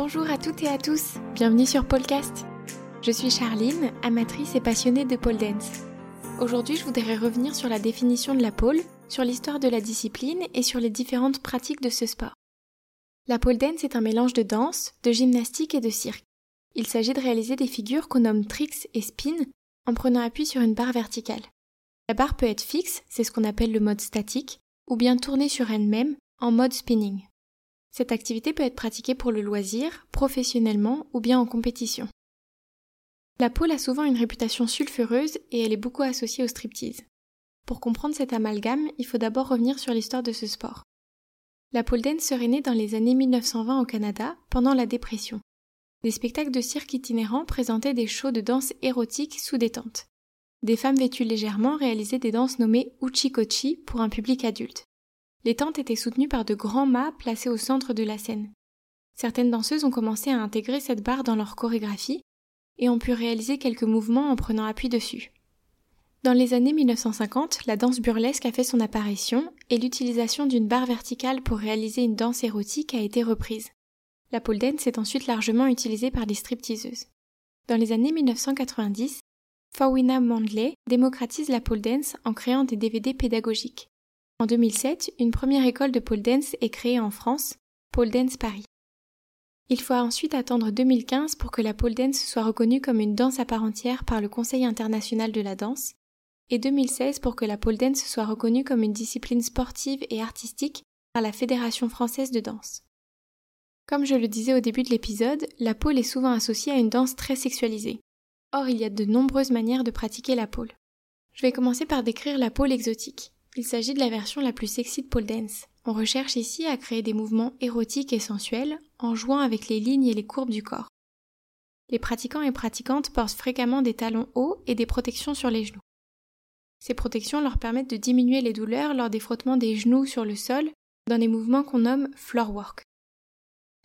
Bonjour à toutes et à tous, bienvenue sur Polcast. Je suis Charline, amatrice et passionnée de pole dance. Aujourd'hui, je voudrais revenir sur la définition de la pole, sur l'histoire de la discipline et sur les différentes pratiques de ce sport. La pole dance est un mélange de danse, de gymnastique et de cirque. Il s'agit de réaliser des figures qu'on nomme tricks et spin en prenant appui sur une barre verticale. La barre peut être fixe, c'est ce qu'on appelle le mode statique, ou bien tournée sur elle-même en mode spinning. Cette activité peut être pratiquée pour le loisir, professionnellement ou bien en compétition. La pole a souvent une réputation sulfureuse et elle est beaucoup associée au striptease. Pour comprendre cet amalgame, il faut d'abord revenir sur l'histoire de ce sport. La pole dance serait née dans les années 1920 au Canada, pendant la dépression. Des spectacles de cirque itinérants présentaient des shows de danse érotique sous des tentes. Des femmes vêtues légèrement réalisaient des danses nommées uchikochi pour un public adulte. Les tentes étaient soutenues par de grands mâts placés au centre de la scène. Certaines danseuses ont commencé à intégrer cette barre dans leur chorégraphie et ont pu réaliser quelques mouvements en prenant appui dessus. Dans les années 1950, la danse burlesque a fait son apparition et l'utilisation d'une barre verticale pour réaliser une danse érotique a été reprise. La pole dance est ensuite largement utilisée par les stripteaseuses. Dans les années 1990, Fawina Mandley démocratise la pole dance en créant des DVD pédagogiques. En 2007, une première école de pole dance est créée en France, Pole Dance Paris. Il faut ensuite attendre 2015 pour que la pole dance soit reconnue comme une danse à part entière par le Conseil international de la danse, et 2016 pour que la pole dance soit reconnue comme une discipline sportive et artistique par la Fédération française de danse. Comme je le disais au début de l'épisode, la pole est souvent associée à une danse très sexualisée. Or, il y a de nombreuses manières de pratiquer la pole. Je vais commencer par décrire la pole exotique. Il s'agit de la version la plus sexy de pole dance. On recherche ici à créer des mouvements érotiques et sensuels en jouant avec les lignes et les courbes du corps. Les pratiquants et pratiquantes portent fréquemment des talons hauts et des protections sur les genoux. Ces protections leur permettent de diminuer les douleurs lors des frottements des genoux sur le sol dans des mouvements qu'on nomme floor work.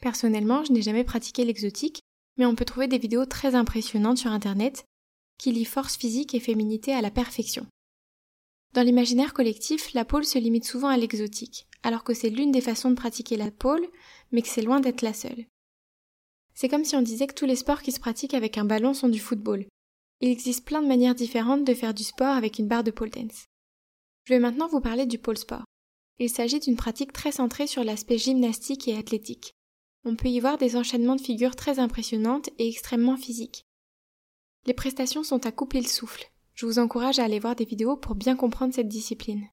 Personnellement, je n'ai jamais pratiqué l'exotique, mais on peut trouver des vidéos très impressionnantes sur internet qui lient force physique et féminité à la perfection. Dans l'imaginaire collectif, la pole se limite souvent à l'exotique, alors que c'est l'une des façons de pratiquer la pole, mais que c'est loin d'être la seule. C'est comme si on disait que tous les sports qui se pratiquent avec un ballon sont du football. Il existe plein de manières différentes de faire du sport avec une barre de pole dance. Je vais maintenant vous parler du pole sport. Il s'agit d'une pratique très centrée sur l'aspect gymnastique et athlétique. On peut y voir des enchaînements de figures très impressionnantes et extrêmement physiques. Les prestations sont à couper le souffle, je vous encourage à aller voir des vidéos pour bien comprendre cette discipline.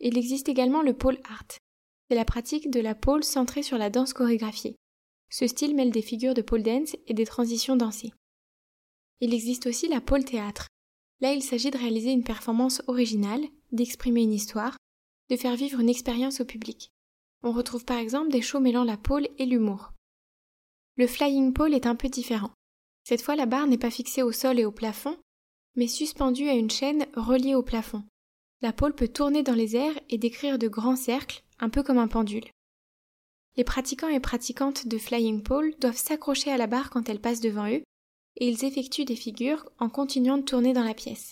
Il existe également le pole art. C'est la pratique de la pole centrée sur la danse chorégraphiée. Ce style mêle des figures de pole dance et des transitions dansées. Il existe aussi la pole théâtre. Là, il s'agit de réaliser une performance originale, d'exprimer une histoire, de faire vivre une expérience au public. On retrouve par exemple des shows mêlant la pole et l'humour. Le flying pole est un peu différent. Cette fois, la barre n'est pas fixée au sol et au plafond, mais suspendue à une chaîne reliée au plafond. La pôle peut tourner dans les airs et décrire de grands cercles, un peu comme un pendule. Les pratiquants et pratiquantes de flying pole doivent s'accrocher à la barre quand elle passe devant eux, et ils effectuent des figures en continuant de tourner dans la pièce.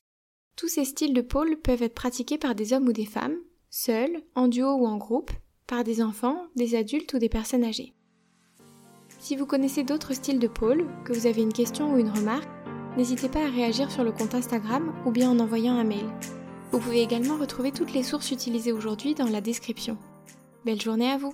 Tous ces styles de pôle peuvent être pratiqués par des hommes ou des femmes, seuls, en duo ou en groupe, par des enfants, des adultes ou des personnes âgées. Si vous connaissez d'autres styles de pôle, que vous avez une question ou une remarque, n'hésitez pas à réagir sur le compte Instagram ou bien en envoyant un mail. Vous pouvez également retrouver toutes les sources utilisées aujourd'hui dans la description. Belle journée à vous